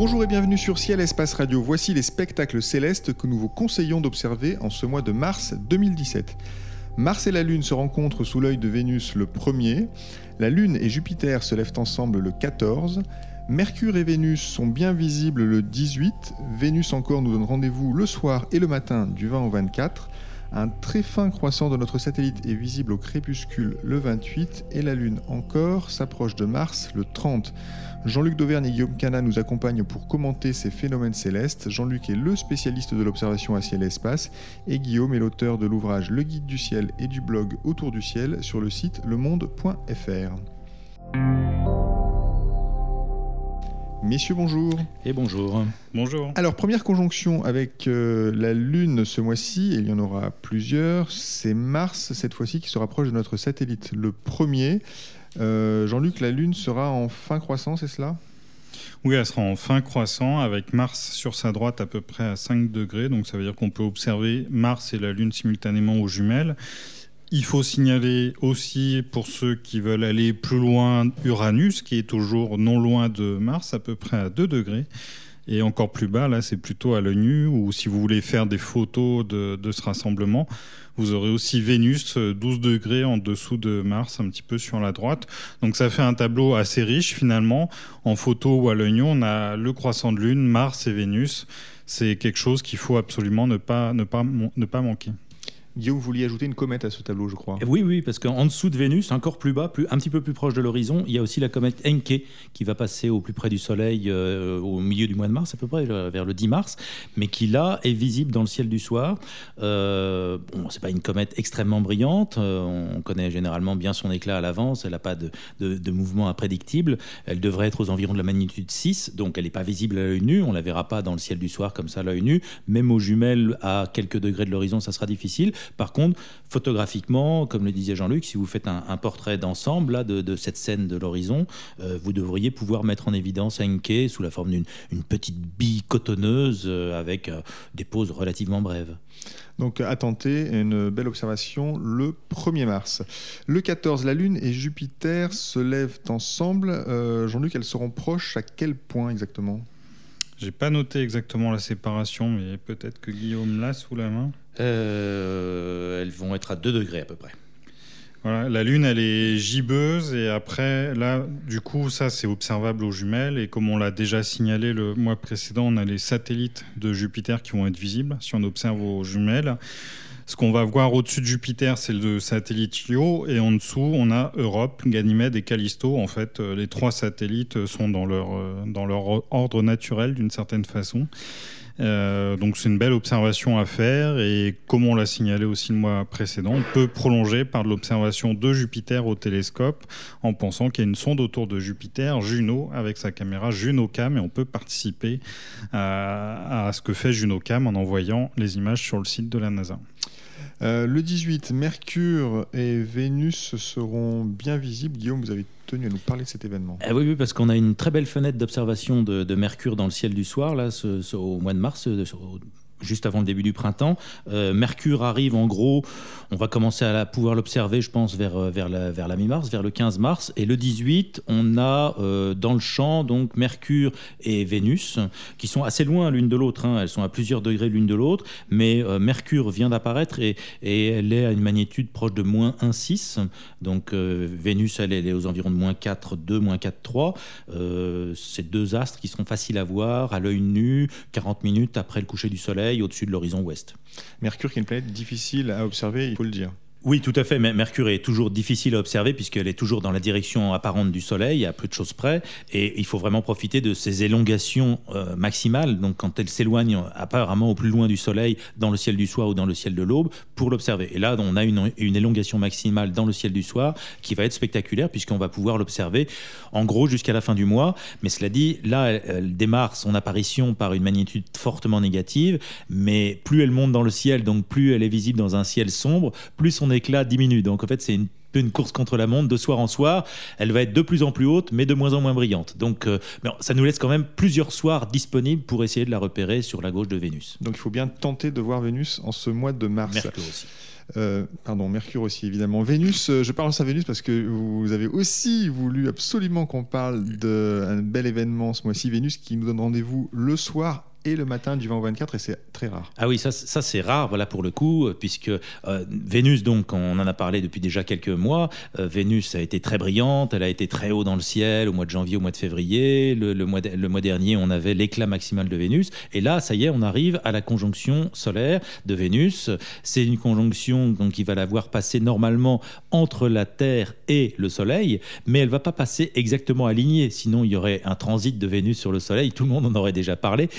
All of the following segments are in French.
Bonjour et bienvenue sur Ciel Espace Radio. Voici les spectacles célestes que nous vous conseillons d'observer en ce mois de mars 2017. Mars et la Lune se rencontrent sous l'œil de Vénus le 1er, la Lune et Jupiter se lèvent ensemble le 14, Mercure et Vénus sont bien visibles le 18, Vénus encore nous donne rendez-vous le soir et le matin du 20 au 24, un très fin croissant de notre satellite est visible au crépuscule le 28 et la Lune encore s'approche de Mars le 30. Jean-Luc Dauvergne et Guillaume Cana nous accompagnent pour commenter ces phénomènes célestes. Jean-Luc est le spécialiste de l'observation à ciel et espace et Guillaume est l'auteur de l'ouvrage Le guide du ciel et du blog Autour du ciel sur le site lemonde.fr. Messieurs, bonjour. Et bonjour. Bonjour. Alors, première conjonction avec euh, la Lune ce mois-ci, et il y en aura plusieurs, c'est Mars cette fois-ci qui se rapproche de notre satellite. Le premier, euh, Jean-Luc, la Lune sera en fin croissant, c'est cela? Oui, elle sera en fin croissant avec Mars sur sa droite à peu près à 5 degrés. Donc ça veut dire qu'on peut observer Mars et la Lune simultanément aux jumelles. Il faut signaler aussi pour ceux qui veulent aller plus loin Uranus, qui est toujours non loin de Mars, à peu près à 2 degrés. Et encore plus bas, là, c'est plutôt à l'œil nu, ou si vous voulez faire des photos de, de, ce rassemblement, vous aurez aussi Vénus, 12 degrés en dessous de Mars, un petit peu sur la droite. Donc ça fait un tableau assez riche finalement. En photo ou à l'œil nu, on a le croissant de Lune, Mars et Vénus. C'est quelque chose qu'il faut absolument ne pas, ne pas, ne pas manquer. Guillaume, vous vouliez ajouter une comète à ce tableau, je crois. Oui, oui, parce qu'en dessous de Vénus, encore plus bas, plus, un petit peu plus proche de l'horizon, il y a aussi la comète Encke qui va passer au plus près du Soleil euh, au milieu du mois de mars, à peu près, vers le 10 mars, mais qui là est visible dans le ciel du soir. Euh, bon, c'est pas une comète extrêmement brillante, euh, on connaît généralement bien son éclat à l'avance, elle n'a pas de, mouvement imprédictible, elle devrait être aux environs de la magnitude 6, donc elle n'est pas visible à l'œil nu, on la verra pas dans le ciel du soir comme ça à l'œil nu, même aux jumelles à quelques degrés de l'horizon, ça sera difficile. Par contre, photographiquement, comme le disait Jean-Luc, si vous faites un, portrait d'ensemble de, cette scène de l'horizon, euh, vous devriez pouvoir mettre en évidence Enke sous la forme d'une petite bille cotonneuse euh, avec euh, des poses relativement brèves. Donc à tenter, une belle observation le 1er mars. Le 14, la Lune et Jupiter se lèvent ensemble. Jean-Luc, elles seront proches à quel point exactement? J'ai pas noté exactement la séparation, mais peut-être que Guillaume l'a sous la main. Euh, elles vont être à 2 degrés à peu près. Voilà, la Lune, elle est gibbeuse et après, là, du coup, ça, c'est observable aux jumelles. Et comme on l'a déjà signalé le mois précédent, on a les satellites de Jupiter qui vont être visibles si on observe aux jumelles. Ce qu'on va voir au-dessus de Jupiter, c'est le satellite Io, et en dessous, on a Europe, Ganymède et Callisto. En fait, euh, les trois satellites sont dans leur, euh, dans leur ordre naturel d'une certaine façon. Euh, donc c'est une belle observation à faire et comme on l'a signalé aussi le mois précédent, on peut prolonger par l'observation de Jupiter au télescope en pensant qu'il y a une sonde autour de Jupiter, Juno, avec sa caméra JunoCam et on peut participer à, à ce que fait JunoCam en envoyant les images sur le site de la NASA. Euh, le 18, Mercure et Vénus seront bien visibles. Guillaume, vous avez tenu à nous parler de cet événement. Eh oui, parce qu'on a une très belle fenêtre d'observation de, Mercure dans le ciel du soir, là, ce, ce, au mois de mars, de, juste avant le début du printemps. Euh, Mercure arrive en gros, on va commencer à pouvoir l'observer, je pense, vers, vers la, mi-mars, vers le 15 mars. Et le 18, on a euh, dans le champ donc Mercure et Vénus, qui sont assez loin l'une de l'autre. Hein. Elles sont à plusieurs degrés l'une de l'autre, mais euh, Mercure vient d'apparaître et, elle est à une magnitude proche de moins 1,6. Donc euh, Vénus, elle, elle, est aux environs de moins 4,2, moins 4,3. C'est deux astres qui sont faciles à voir à l'œil nu, 40 minutes après le coucher du soleil au-dessus de l'horizon ouest. Mercure qui est une planète difficile à observer, il faut le dire. Oui, tout à fait. Mais Mercure est toujours difficile à observer puisqu'elle est toujours dans la direction apparente du Soleil, à peu de choses près. Et il faut vraiment profiter de ces élongations euh, maximales. Donc, quand elle s'éloigne apparemment au plus loin du Soleil, dans le ciel du soir ou dans le ciel de l'aube, pour l'observer. Et là, on a une, élongation maximale dans le ciel du soir qui va être spectaculaire puisqu'on va pouvoir l'observer en gros jusqu'à la fin du mois. Mais cela dit, là, elle, elle, démarre son apparition par une magnitude fortement négative. Mais plus elle monte dans le ciel, donc plus elle est visible dans un ciel sombre, plus son éclat diminue. Donc en fait, c'est une course contre la montre de soir en soir. Elle va être de plus en plus haute, mais de moins en moins brillante. Donc, euh, ça nous laisse quand même plusieurs soirs disponibles pour essayer de la repérer sur la gauche de Vénus. Donc, il faut bien tenter de voir Vénus en ce mois de mars. Mercure aussi. Euh, pardon, Mercure aussi, évidemment. Vénus, euh, je parle à Vénus parce que vous avez aussi voulu absolument qu'on parle d'un bel événement ce mois-ci. Vénus qui nous donne rendez-vous le soir et le matin du 20 au 24 et c'est très rare. Ah oui, ça, c'est rare, voilà pour le coup, euh, puisque euh, Vénus, donc, on en a parlé depuis déjà quelques mois. Euh, Vénus a été très brillante, elle a été très haut dans le ciel au mois de janvier, au mois de février. Le, mois, le mois dernier, on avait l'éclat maximal de Vénus. Et là, ça y est, on arrive à la conjonction solaire de Vénus. C'est une conjonction donc, qui va la voir passer normalement entre la Terre et le Soleil, mais elle va pas passer exactement alignée. Sinon, il y aurait un transit de Vénus sur le Soleil. Tout le monde en aurait déjà parlé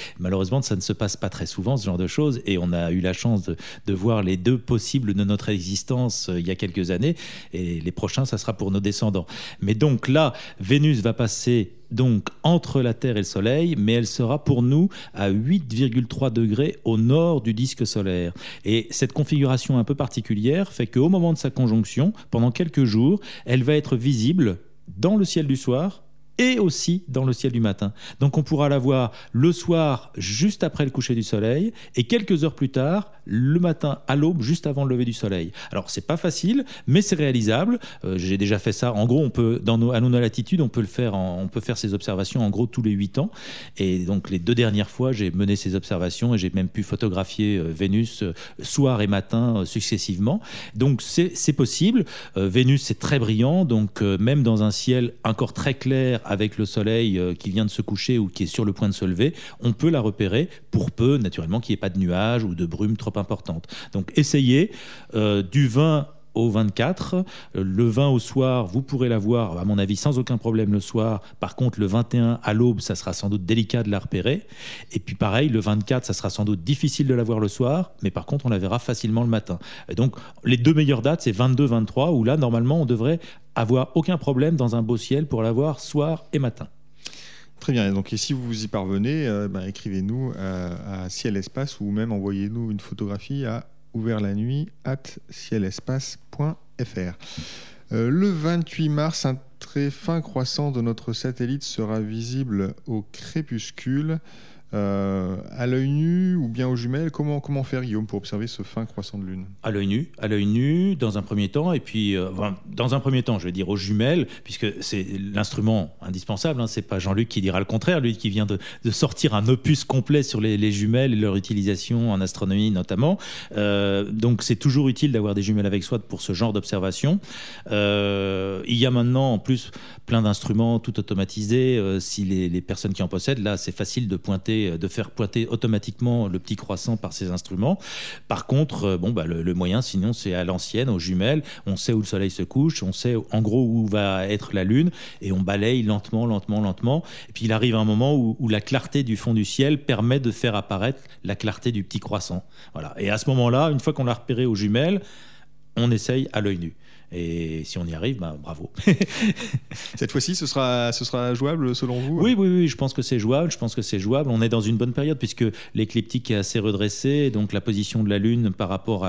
ça ne se passe pas très souvent, ce genre de choses. Et on a eu la chance de, voir les deux possibles de notre existence euh, il y a quelques années. Et les prochains, ça sera pour nos descendants. Mais donc là, Vénus va passer donc entre la Terre et le Soleil, mais elle sera pour nous à 8,3 degrés au nord du disque solaire. Et cette configuration un peu particulière fait qu'au moment de sa conjonction, pendant quelques jours, elle va être visible dans le ciel du soir et aussi dans le ciel du matin. Donc on pourra la voir le soir juste après le coucher du soleil et quelques heures plus tard le matin à l'aube juste avant le lever du soleil. Alors c'est pas facile mais c'est réalisable. Euh, j'ai déjà fait ça. En gros on peut à nos latitudes on peut le faire on peut faire ces observations en gros tous les 8 ans et donc les deux dernières fois j'ai mené ces observations et j'ai même pu photographier euh, Vénus euh, soir et matin successivement. Donc c'est possible. Vénus c'est très brillant donc même dans un ciel encore très clair avec le soleil euh, qui vient de se coucher ou qui est sur le point de se lever, on peut la repérer pour peu, naturellement, qu'il n'y ait pas de nuages ou de brume trop importante. Donc essayez euh, du 20 au 24. Euh, le 20 au soir, vous pourrez la voir, à mon avis, sans aucun problème le soir. Par contre, le 21 à l'aube, ça sera sans doute délicat de la repérer. Et puis pareil, le 24, ça sera sans doute difficile de la voir le soir, mais par contre, on la verra facilement le matin. Et donc, les deux meilleures dates, c'est 22-23, où là, normalement, on devrait avoir aucun problème dans un beau ciel pour la voir soir et matin. Très bien. Donc, et si vous y parvenez, euh, ben, écrivez-nous à, à Ciel Espace ou même envoyez-nous une photographie à ouvert la nuit at cielespace.fr. Euh, le 28 mars, un très fin croissant de notre satellite sera visible au crépuscule. Euh, à l'œil nu ou bien aux jumelles comment, comment faire, Guillaume, pour observer ce fin croissant de lune? À l'œil nu, à l'œil nu, dans un premier temps, et puis, euh, dans un premier temps, je vais dire aux jumelles, puisque c'est l'instrument indispensable, hein, c'est pas Jean-Luc qui dira le contraire, lui qui vient de, sortir un opus complet sur les, jumelles et leur utilisation en astronomie notamment. Euh, donc c'est toujours utile d'avoir des jumelles avec soi pour ce genre d'observation. il y a maintenant en plus plein d'instruments tout automatisés, si les personnes qui en possèdent, là c'est facile de pointer euh, de faire pointer automatiquement le petit croissant par ces instruments. Par contre, euh, bon, bah, le, moyen, sinon, c'est à l'ancienne, aux jumelles. On sait où le soleil se couche, on sait en gros où va être la lune, et on balaye lentement, lentement, lentement. Et puis il arrive un moment où, où la clarté du fond du ciel permet de faire apparaître la clarté du petit croissant. Voilà. Et à ce moment-là, une fois qu'on l'a repéré aux jumelles, on essaye à l'œil nu. Et si on y arrive, bah, bravo. Cette fois-ci, ce sera, ce sera jouable selon vous oui, oui, oui, je pense que c'est jouable. Je pense que c'est jouable. On est dans une bonne période puisque l'écliptique est assez redressée. Donc la position de la Lune par rapport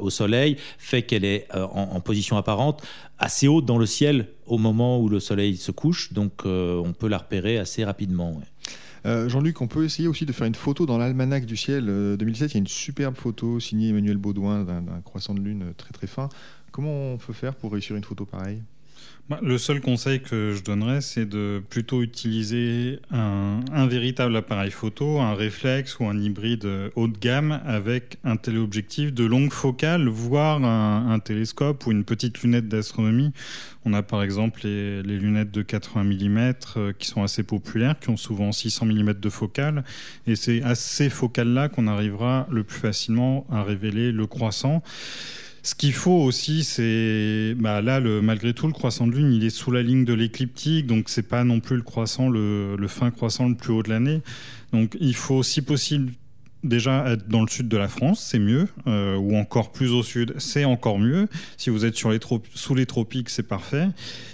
au Soleil fait qu'elle est euh, en, position apparente assez haute dans le ciel au moment où le Soleil se couche. Donc euh, on peut la repérer assez rapidement. Euh, Jean-Luc, on peut essayer aussi de faire une photo dans l'almanach du ciel 2007. Il y a une superbe photo signée Emmanuel Baudouin d'un croissant de lune très très fin. Comment on peut faire pour réussir une photo pareille bah, le seul conseil que je donnerais, c'est de plutôt utiliser un, véritable appareil photo, un réflexe ou un hybride haut de gamme avec un téléobjectif de longue focale, voire un, télescope ou une petite lunette d'astronomie. On a par exemple les, les, lunettes de 80 mm euh, qui sont assez populaires, qui ont souvent 600 mm de focale. Et c'est à ces focales-là qu'on arrivera le plus facilement à révéler le croissant. Ce qu'il faut aussi, c'est bah là, le, malgré tout, le croissant de lune, il est sous la ligne de l'écliptique, donc c'est pas non plus le croissant, le, fin croissant le plus haut de l'année. Donc il faut, si possible, déjà être dans le sud de la France, c'est mieux, euh, ou encore plus au sud, c'est encore mieux. Si vous êtes sous les tropiques, c'est parfait.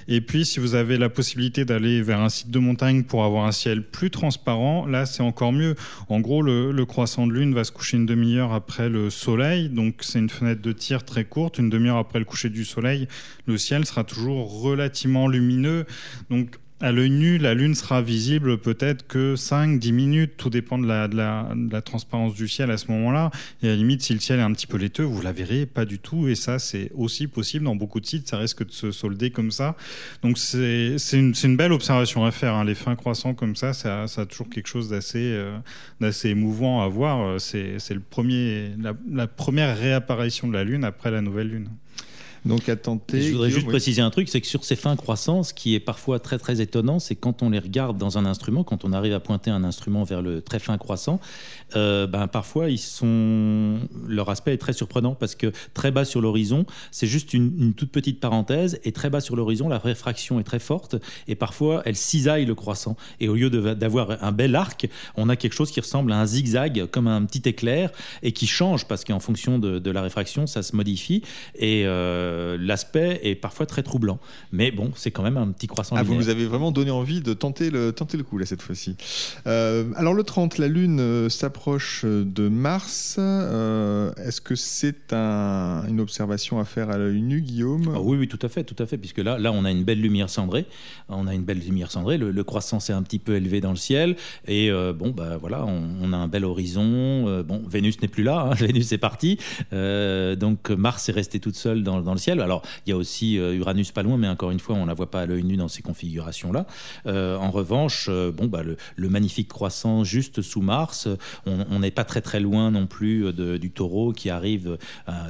Et puis, si vous avez la possibilité d'aller vers un site de montagne pour avoir un ciel plus transparent, là, c'est encore mieux. En gros, le, le croissant de lune va se coucher une demi-heure après le soleil, donc c'est une fenêtre de tir très courte. Une demi-heure après le coucher du soleil, le ciel sera toujours relativement lumineux. Donc, à l'œil nu, la Lune sera visible peut-être que 5-10 minutes, tout dépend de la, transparence du ciel à ce moment-là. Et à la limite, si le ciel est un petit peu laiteux, vous la verrez pas du tout. Et ça, c'est aussi possible dans beaucoup de sites, ça risque de se solder comme ça. Donc c'est une, une, belle observation à faire. Hein. Les fins croissants comme ça, ça, a toujours quelque chose d'assez euh, d'assez émouvant à voir. C'est la, la première réapparition de la Lune après la nouvelle Lune. Donc à tenter. je voudrais juste préciser un truc, c'est que sur ces fins croissants, ce qui est parfois très très étonnant, c'est quand on les regarde dans un instrument, quand on arrive à pointer un instrument vers le très fin croissant, euh, ben parfois ils sont, leur aspect est très surprenant parce que très bas sur l'horizon, c'est juste une, toute petite parenthèse, et très bas sur l'horizon, la réfraction est très forte, et parfois elle cisaille le croissant. Et au lieu d'avoir un bel arc, on a quelque chose qui ressemble à un zigzag, comme un petit éclair, et qui change parce qu'en fonction de, la réfraction, ça se modifie. Et euh, euh, l'aspect est parfois très troublant. Mais bon, c'est quand même un petit croissant. Ah, vous nous avez vraiment donné envie de tenter le, tenter le coup là cette fois-ci. Euh, alors le 30, la Lune euh, s'approche de Mars. Est-ce que c'est un, une observation à faire à l'œil nu, Guillaume ah Oui, oui, tout à fait, tout à fait, puisque là, là, on a une belle lumière cendrée. On a une belle lumière cendrée. Le, croissant s'est un petit peu élevé dans le ciel, et bon, bah voilà, on, a un bel horizon. bon, Vénus n'est plus là. Hein. Vénus est partie, donc Mars est resté toute seule dans, dans le ciel. Alors, il y a aussi euh, Uranus pas loin, mais encore une fois, on ne la voit pas à l'œil nu dans ces configurations-là. Euh, en revanche, euh, bon, bah, le, magnifique croissant juste sous Mars, on n'est pas très très loin non plus du taureau qui arrive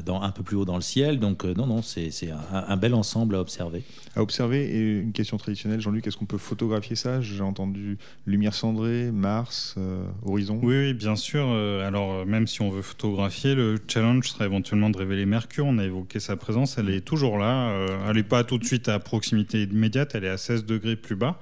dans, un peu plus haut dans le ciel. Donc, non, non, c'est un, un, bel ensemble à observer. À observer, et une question traditionnelle, Jean-Luc, est-ce qu'on peut photographier ça? J'ai entendu lumière cendrée, Mars, horizon. Oui, oui, bien sûr. alors, même si on veut photographier, le challenge serait éventuellement de révéler Mercure. On a évoqué sa présence elle est toujours là. Euh, elle n'est pas tout de suite à proximité immédiate, elle est à 16 degrés plus bas.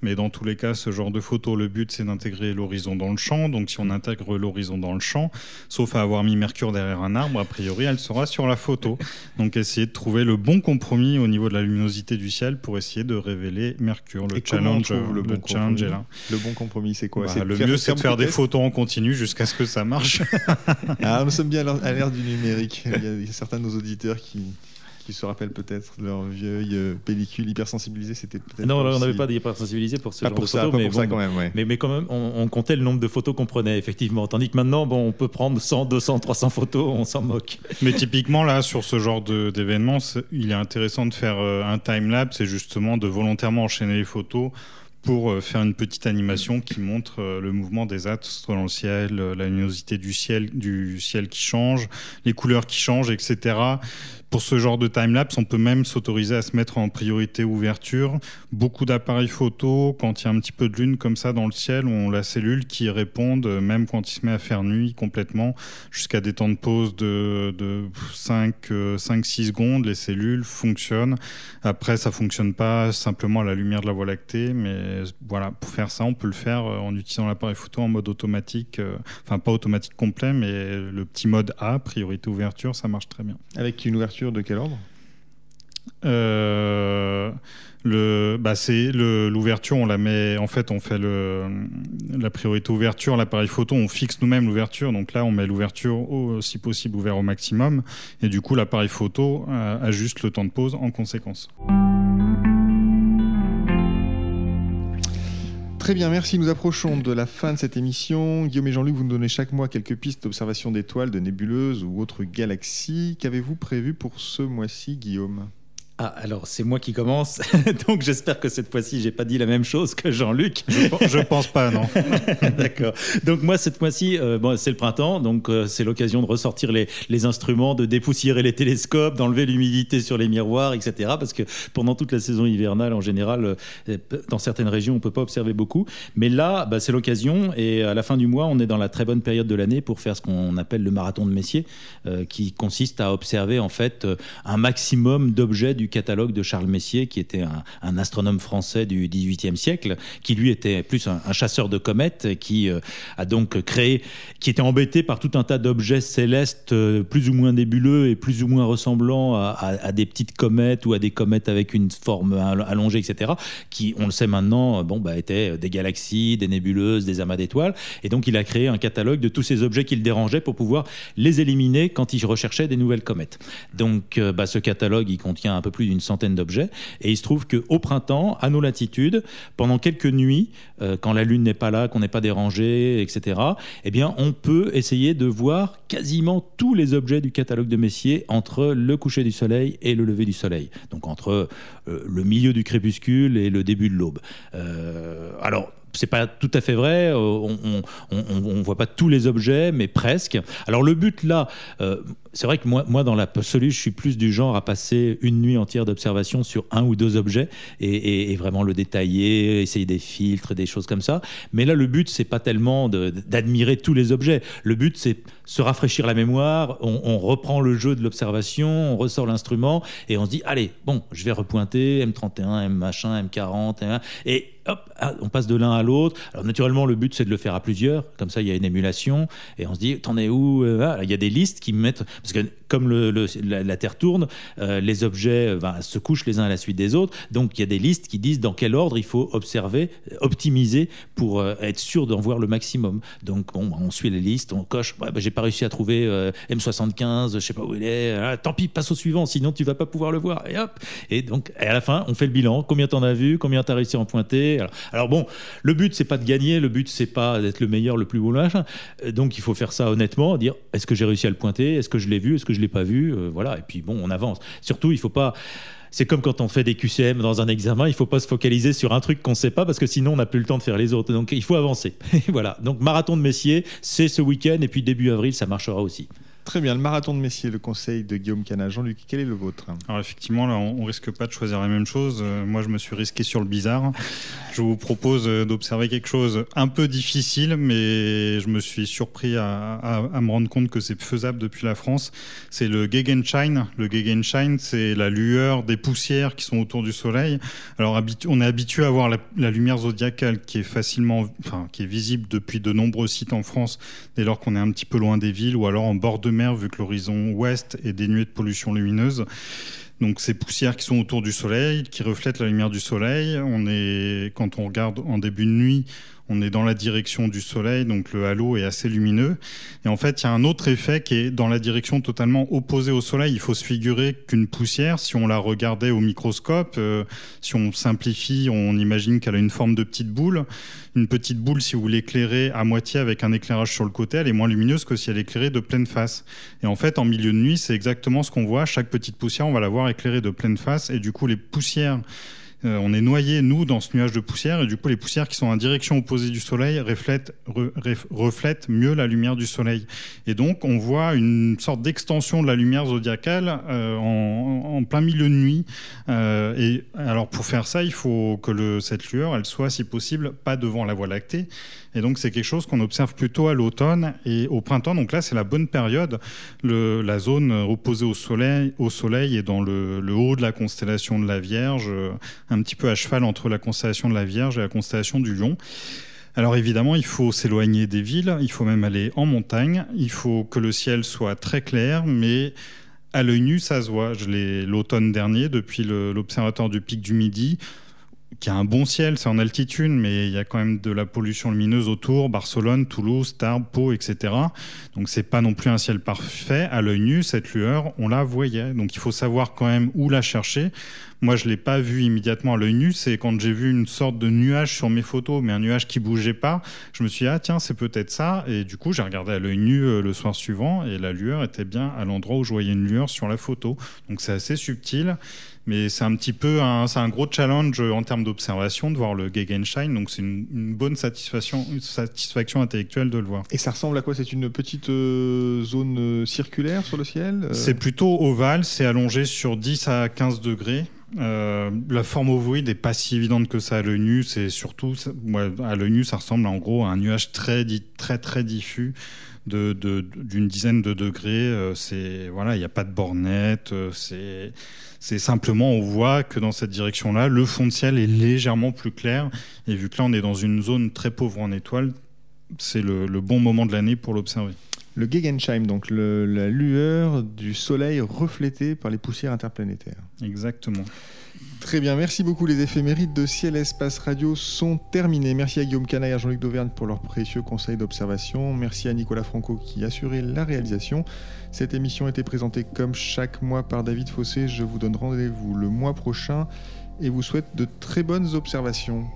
Mais dans tous les cas, ce genre de photo, le but, c'est d'intégrer l'horizon dans le champ. Donc, si on intègre l'horizon dans le champ, sauf à avoir mis Mercure derrière un arbre, a priori, elle sera sur la photo. Donc, essayer de trouver le bon compromis au niveau de la luminosité du ciel pour essayer de révéler Mercure. Le challenge, le, bon challenge est là. Le bon compromis, c'est quoi bah, Le mieux, c'est de faire des photos en continu jusqu'à ce que ça marche. ah, nous sommes bien à l'ère du numérique. Il y a certains de nos auditeurs qui, qui se rappellent peut-être leur vieille euh, pellicule hypersensibilisée. C'était Non, on n'avait pas d'hypersensibilisé pour ce genre de photos, mais, ça quand même, mais, quand même, on, comptait le nombre de photos qu'on prenait, effectivement. Tandis que maintenant, bon, on peut prendre 100, 200, 300 photos, on s'en moque. Mais typiquement, là, sur ce genre d'événement, il est intéressant de faire euh, un time-lapse c'est justement de volontairement enchaîner les photos pour euh, faire une petite animation qui montre le mouvement des astres dans le ciel, la luminosité du ciel, du ciel qui change, les couleurs qui changent, etc. Pour ce genre de time-lapse, on peut même s'autoriser à se mettre en priorité ouverture. Beaucoup d'appareils photo, quand il y a un petit peu de lune comme ça dans le ciel, ont la cellule qui répond, même quand il se met à faire nuit complètement, jusqu'à des temps de pause de, de 5-6 euh, secondes. Les cellules fonctionnent. Après, ça fonctionne pas simplement à la lumière de la Voie lactée, mais voilà, pour faire ça, on peut le faire euh, en utilisant l'appareil photo en mode automatique, euh, enfin pas automatique complet, mais le petit mode A, priorité ouverture, ça marche très bien. Avec une ouverture de quel ordre? Euh, bah c'est l'ouverture, on la met, en fait, on fait la priorité ouverture, l'appareil photo, on fixe nous-mêmes l'ouverture. Donc là, on met l'ouverture, si possible, ouvert au maximum. Et du coup, l'appareil photo euh, ajuste le temps de pause en conséquence. Très bien, merci. Nous approchons de la fin de cette émission. Guillaume et Jean-Luc, vous nous donnez chaque mois quelques pistes d'observation d'étoiles, de nébuleuses ou autres galaxies. Qu'avez-vous prévu pour ce mois-ci, Guillaume? Ah, alors c'est moi qui commence, donc j'espère que cette fois-ci j'ai pas dit la même chose que Jean-Luc. Je, pense pas, non. D'accord. Donc moi cette fois-ci, euh, bon, c'est le printemps, donc euh, c'est l'occasion de ressortir les, les, instruments, de dépoussiérer les télescopes, d'enlever l'humidité sur les miroirs, etc. Parce que pendant toute la saison hivernale, en général, euh, dans certaines régions, on peut pas observer beaucoup. Mais là, bah, c'est l'occasion, et à la fin du mois, on est dans la très bonne période de l'année pour faire ce qu'on appelle le marathon de Messier, qui consiste à observer en fait un maximum d'objets du catalogue de Charles Messier, qui était un, astronome français du XVIIIe siècle, qui lui était plus un, chasseur de comètes, qui euh, a donc créé, qui était embêté par tout un tas d'objets célestes euh, plus ou moins nébuleux et plus ou moins ressemblants à, des petites comètes ou à des comètes avec une forme allongée, etc., qui, on le sait maintenant, bon, bah, étaient des galaxies, des nébuleuses, des amas d'étoiles. Et donc, il a créé un catalogue de tous ces objets qui le dérangeaient pour pouvoir les éliminer quand il recherchait des nouvelles comètes. Donc, euh, bah, ce catalogue, il contient un peu plus d'une centaine d'objets. Et il se trouve qu'au printemps, à nos latitudes, pendant quelques nuits, euh, quand la Lune n'est pas là, qu'on n'est pas dérangé, etc., eh bien, on peut essayer de voir quasiment tous les objets du catalogue de Messier entre le coucher du Soleil et le lever du Soleil. Donc, entre euh, le milieu du crépuscule et le début de l'aube. alors, c'est pas tout à fait vrai. Euh, on, on, voit pas tous les objets, mais presque. Alors le but là, euh, c'est vrai que moi, moi dans l'absolu, je suis plus du genre à passer une nuit entière d'observation sur un ou deux objets et, vraiment le détailler, essayer des filtres, des choses comme ça. Mais là, le but c'est pas tellement d'admirer tous les objets. Le but c'est se rafraîchir la mémoire. On, reprend le jeu de l'observation, on ressort l'instrument et on se dit allez, bon, je vais repointer M31, M machin, M40, et ah, on passe de l'un à l'autre. Alors naturellement, le but c'est de le faire à plusieurs, comme ça il y a une émulation et on se dit t'en es où euh, Il y a des listes qui mettent parce que comme la, Terre tourne, euh, les objets euh, se couchent les uns à la suite des autres. Donc il y a des listes qui disent dans quel ordre il faut observer, optimiser pour être sûr d'en voir le maximum. Donc bon, on suit les listes, on coche. Ouais, bah, j'ai pas réussi à trouver M75, je sais pas où il est. Ah, tant pis, passe au suivant, sinon tu vas pas pouvoir le voir. Et hop. Et donc à la fin, on fait le bilan. Combien t'en as vu? Combien t'as réussi à en pointer alors, bon, le but c'est pas de gagner, le but c'est pas d'être le meilleur, le plus beau machin. Euh, donc il faut faire ça honnêtement, dire est-ce que j'ai réussi à le pointer, est-ce que je l'ai vu, est-ce que je l'ai pas vu, euh, voilà. Et puis bon, on avance. Surtout, il faut pas c'est comme quand on fait des QCM dans un examen, il faut pas se focaliser sur un truc qu'on ne sait pas parce que sinon on n'a plus le temps de faire les autres. Donc il faut avancer. voilà. Donc marathon de Messier, c'est ce week-end et puis début avril, ça marchera aussi. Très bien, le marathon de Messier, le conseil de Guillaume Cana. Jean-Luc, quel est le vôtre? Alors effectivement, là, on, risque pas de choisir la même chose. Euh, moi, je me suis risqué sur le bizarre. Je vous propose euh, d'observer quelque chose un peu difficile, mais je me suis surpris à, me rendre compte que c'est faisable depuis la France. C'est le Gegenschein. Le Gegenschein, c'est la lueur des poussières qui sont autour du Soleil. Alors, on est habitué à voir la, lumière zodiacale qui est facilement, enfin, qui est visible depuis de nombreux sites en France, dès lors qu'on est un petit peu loin des villes ou alors en bord de vu que l'horizon ouest est dénué de pollution lumineuse. Donc ces poussières qui sont autour du soleil, qui reflètent la lumière du soleil, on est quand on regarde en début de nuit, on est dans la direction du soleil, donc le halo est assez lumineux. Et en fait, il y a un autre effet qui est dans la direction totalement opposée au soleil. Il faut se figurer qu'une poussière, si on la regardait au microscope, euh, si on simplifie, on imagine qu'elle a une forme de petite boule. Une petite boule, si vous l'éclairez à moitié avec un éclairage sur le côté, elle est moins lumineuse que si elle est éclairée de pleine face. Et en fait, en milieu de nuit, c'est exactement ce qu'on voit. Chaque petite poussière, on va la voir éclairée de pleine face. Et du coup, les poussières euh, on est noyé, nous, dans ce nuage de poussière, et du coup, les poussières qui sont en direction opposée du Soleil reflètent, mieux la lumière du Soleil. Et donc, on voit une sorte d'extension de la lumière zodiacale euh, en, plein milieu de nuit. Euh, et alors, pour faire ça, il faut que cette lueur, elle soit, si possible, pas devant la Voie lactée, et donc, c'est quelque chose qu'on observe plutôt à l'automne et au printemps. Donc là, c'est la bonne période. Le, la zone opposée au soleil, au soleil est dans le, haut de la constellation de la Vierge, un petit peu à cheval entre la constellation de la Vierge et la constellation du Lion. Alors évidemment, il faut s'éloigner des villes, il faut même aller en montagne, il faut que le ciel soit très clair, mais à l'œil nu, ça se voit. L'automne dernier, depuis l'observatoire du pic du Midi qui a un bon ciel, c'est en altitude, mais il y a quand même de la pollution lumineuse autour, Barcelone, Toulouse, Tarbes, Pau, etc. Donc c'est pas non plus un ciel parfait. À l'œil nu, cette lueur, on la voyait. Donc il faut savoir quand même où la chercher. Moi, je l'ai pas vu immédiatement à l'œil nu. C'est quand j'ai vu une sorte de nuage sur mes photos, mais un nuage qui bougeait pas. Je me suis dit, ah tiens, c'est peut-être ça. Et du coup, j'ai regardé à l'œil nu euh, le soir suivant et la lueur était bien à l'endroit où je voyais une lueur sur la photo. Donc c'est assez subtil. Mais c'est un petit peu un, c'est un gros challenge en termes d'observation de voir le Gegenschein. Donc c'est une, bonne satisfaction, une satisfaction intellectuelle de le voir. Et ça ressemble à quoi? C'est une petite euh, zone euh, circulaire sur le ciel euh? C'est plutôt ovale, c'est allongé sur 10 à 15 degrés. la forme ovoïde n'est pas si évidente que ça à l'œil nu. C'est surtout, à l'œil nu, ça ressemble en gros à un nuage très, très, très diffus d'une dizaine de degrés. c'est voilà, il n'y a pas de bornette. c'est c'est simplement, on voit que dans cette direction-là, le fond de ciel est légèrement plus clair. Et vu que là, on est dans une zone très pauvre en étoiles, c'est le, bon moment de l'année pour l'observer. Le Gegenschein, donc la lueur du soleil reflétée par les poussières interplanétaires. Exactement. Très bien, merci beaucoup. Les éphémérides de Ciel Espace Radio sont terminées. Merci à Guillaume Canaille et à Jean-Luc Dauvergne pour leurs précieux conseils d'observation. Merci à Nicolas Franco qui a assuré la réalisation. Cette émission a été présentée comme chaque mois par David Fossé. Je vous donne rendez-vous le mois prochain et vous souhaite de très bonnes observations.